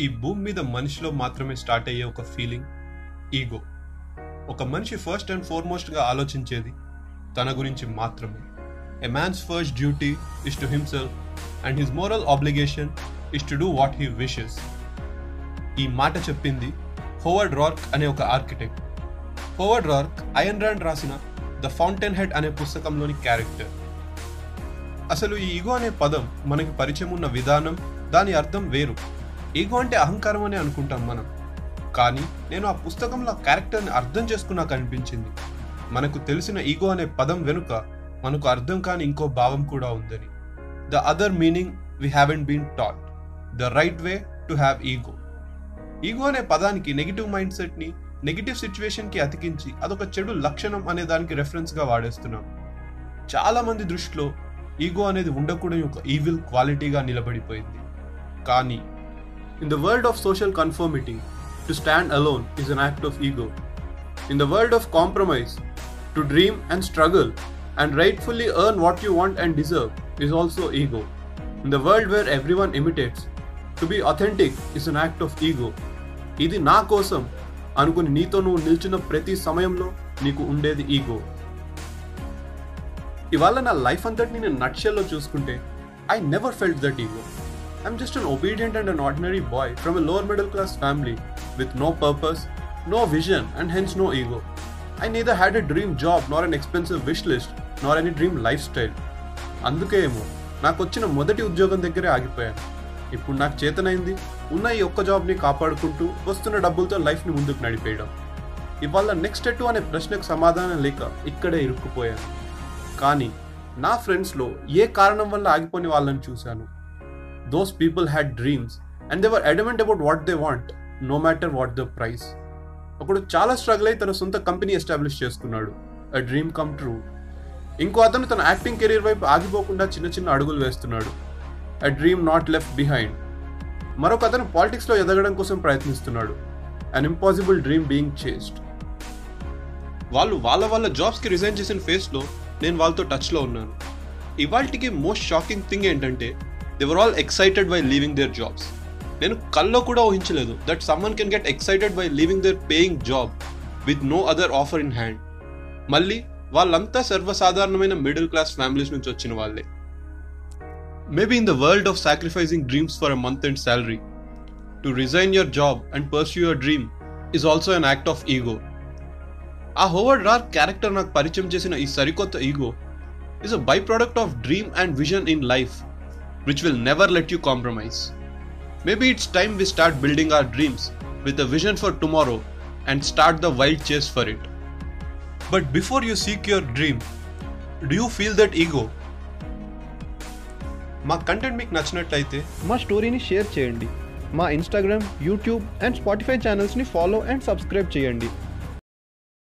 ఈ భూమి మీద మనిషిలో మాత్రమే స్టార్ట్ అయ్యే ఒక ఫీలింగ్ ఈగో ఒక మనిషి ఫస్ట్ అండ్ ఫార్మోస్ట్గా ఆలోచించేది తన గురించి మాత్రమే. A man's first duty is to himself and his moral obligation is to do what he wishes ఈ మాట చెప్పింది హోవర్డ్ రార్క్ అనే ఒక architect Howard Roark Ayn Rand రాసిన ద ఫౌంటైన్ హెడ్ అనే పుస్తకంలోని క్యారెక్టర్ అసలు ఈ ఈగో అనే పదం మనకి పరిచయం ఉన్న విధానం దాని అర్థం వేరు. ఈగో అంటే అహంకారం అని అనుకుంటాం మనం. కానీ నేను ఆ పుస్తకంలో క్యారెక్టర్ని అర్థం చేసుకున్నాక అనిపించింది మనకు తెలిసిన ఈగో అనే పదం వెనుక మనకు అర్థం కాని ఇంకో భావం కూడా ఉందని. The other meaning we haven't been taught the right way to have ego ego అనే పదానికి నెగిటివ్ మైండ్ సెట్ని నెగిటివ్ సిచ్యువేషన్కి అతికించి అదొక చెడు లక్షణం అనే దానికి రెఫరెన్స్గా వాడేస్తున్నాం. చాలామంది దృష్టిలో ఈగో అనేది ఉండకూడని ఒక ఈవిల్ క్వాలిటీగా నిలబడిపోయింది. కానీ In the world of social conformity, to stand alone is an act of ego. In the world of compromise, to dream and struggle and rightfully earn what you want and deserve is also ego. In the world where everyone imitates, to be authentic is an act of ego ఇది నా కోసం అనుకుని నీతో నువ్వు నిల్చున్న ప్రతి సమయంలో నీకు ఉండేది ఈగో ఇవాళ నా లైఫ్ అంతటిని నేను నక్షల్లో చూసుకుంటే I never felt that ego I'm just an obedient and an ordinary boy from a lower middle class family with no purpose no vision and hence no ego I neither had a dream job nor an expensive wish list nor any dream lifestyle అందుకే ఏమో నాకు వచ్చిన మొదటి ఉద్యోగం దగ్గరే ఆగిపోయాను. ఇప్పుడు నాకు చేతనైంది ఉన్న ఈ ఒక్క జాబ్ని కాపాడుకుంటూ వస్తున్న డబ్బులతో లైఫ్ని ముందుకు నడిపేయడం. ఇవాళ నెక్స్ట్ ఎటు అనే ప్రశ్నకు సమాధానం లేక ఇక్కడే ఇరుక్కుపోయాను. కానీ నా ఫ్రెండ్స్లో ఏ కారణం వల్ల ఆగిపోని వాళ్ళని చూశాను? Those people dreams dreams and they're adamant about what they want no matter what the price ఒకడు చాలా స్ట్రగుల్ అయి తన సొంత కంపెనీ ఎస్టాబ్లిష్ చేసుకున్నాడు. అ డ్రీమ్ కమ్ ట్రూ ఇంకో అతను తన యాక్టింగ్ కెరీర్ వైపు ఆగిపోకుండా చిన్న చిన్న అడుగులు వేస్తున్నాడు. A dream not left behind మరొక అతను పాలిటిక్స్లో ఎదగడం కోసం ప్రయత్నిస్తున్నాడు. An impossible dream being chased వాళ్ళు వాళ్ళ వాళ్ళ జాబ్స్కి రిజైన్ చేసిన ఫేస్లో నేను వాళ్ళతో టచ్లో ఉన్నాను. ఇవాళకి మోస్ట్ షాకింగ్ థింగ్ ఏంటంటే they're all excited by leaving their jobs నేను కల్లో కూడా ఊహించలేదు that someone can get excited by leaving their paying job with no other offer in hand మళ్ళీ వాళ్ళంతా సర్వసాధారణమైన మిడిల్ క్లాస్ ఫ్యామిలీస్ నుంచి వచ్చిన వాళ్ళే. Maybe in the world of sacrificing dreams for a month and salary to resign your job and pursue your dream is also an act of ego ఆ Howard Roark character నాకు పరిచయం చేసిన ఈ సరికొత్త ego is a byproduct of dream and vision in life which will never let you compromise maybe it's time we start building our dreams with a vision for tomorrow and start the wild chase for it but before you seek your dream do you feel that ego మా content మీకు నచ్చినట్లయితే మా స్టోరీని share చేయండి మా Instagram YouTube and Spotify ఛానల్స్ని follow and subscribe చేయండి